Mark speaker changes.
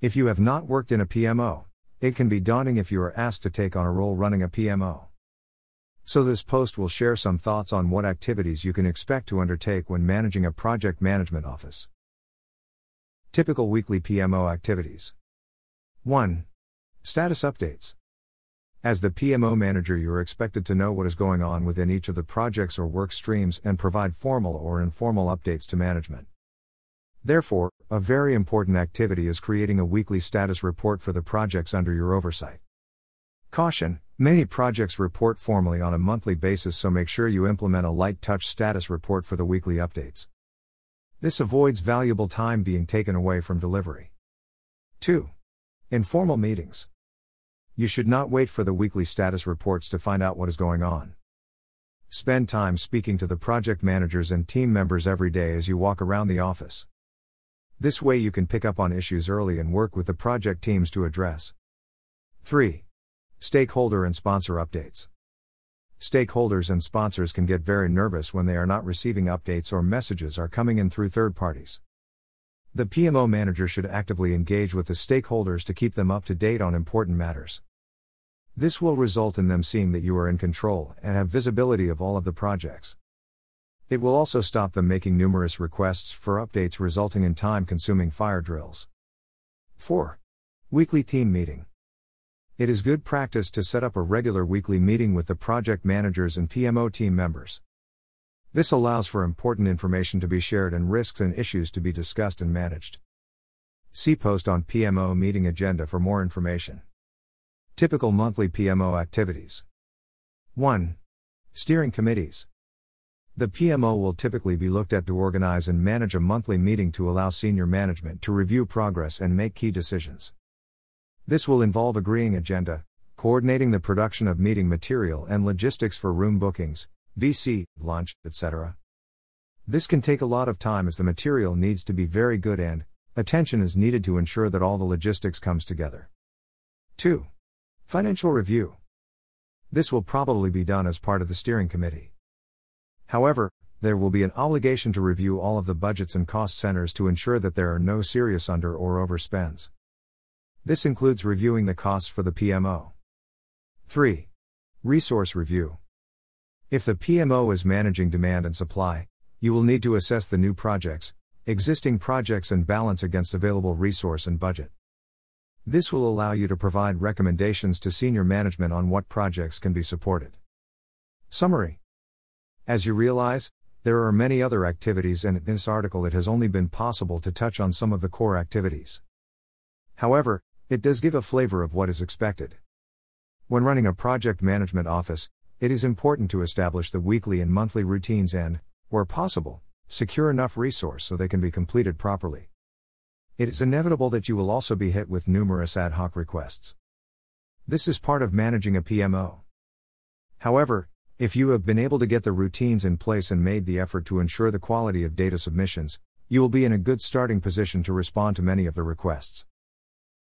Speaker 1: If you have not worked in a PMO, it can be daunting if you are asked to take on a role running a PMO. So, this post will share some thoughts on what activities you can expect to undertake when managing a project management office. Typical weekly PMO activities 1. Status updates. As the PMO manager, you are expected to know what is going on within each of the projects or work streams and provide formal or informal updates to management. Therefore, a very important activity is creating a weekly status report for the projects under your oversight. Caution Many projects report formally on a monthly basis, so make sure you implement a light touch status report for the weekly updates. This avoids valuable time being taken away from delivery. 2. Informal meetings. You should not wait for the weekly status reports to find out what is going on. Spend time speaking to the project managers and team members every day as you walk around the office. This way you can pick up on issues early and work with the project teams to address. 3. Stakeholder and sponsor updates. Stakeholders and sponsors can get very nervous when they are not receiving updates or messages are coming in through third parties. The PMO manager should actively engage with the stakeholders to keep them up to date on important matters. This will result in them seeing that you are in control and have visibility of all of the projects. It will also stop them making numerous requests for updates, resulting in time consuming fire drills. 4. Weekly team meeting. It is good practice to set up a regular weekly meeting with the project managers and PMO team members. This allows for important information to be shared and risks and issues to be discussed and managed. See post on PMO meeting agenda for more information. Typical monthly PMO activities 1. Steering committees. The PMO will typically be looked at to organize and manage a monthly meeting to allow senior management to review progress and make key decisions. This will involve agreeing agenda, coordinating the production of meeting material and logistics for room bookings, VC, lunch, etc. This can take a lot of time as the material needs to be very good and attention is needed to ensure that all the logistics comes together. 2. Financial review. This will probably be done as part of the steering committee. However, there will be an obligation to review all of the budgets and cost centers to ensure that there are no serious under or overspends. This includes reviewing the costs for the PMO. 3. Resource review. If the PMO is managing demand and supply, you will need to assess the new projects, existing projects, and balance against available resource and budget. This will allow you to provide recommendations to senior management on what projects can be supported. Summary As you realize, there are many other activities, and in this article it has only been possible to touch on some of the core activities. However, it does give a flavor of what is expected. When running a project management office, it is important to establish the weekly and monthly routines and, where possible, secure enough resource so they can be completed properly it is inevitable that you will also be hit with numerous ad hoc requests. This is part of managing a PMO. However, if you have been able to get the routines in place and made the effort to ensure the quality of data submissions, you will be in a good starting position to respond to many of the requests.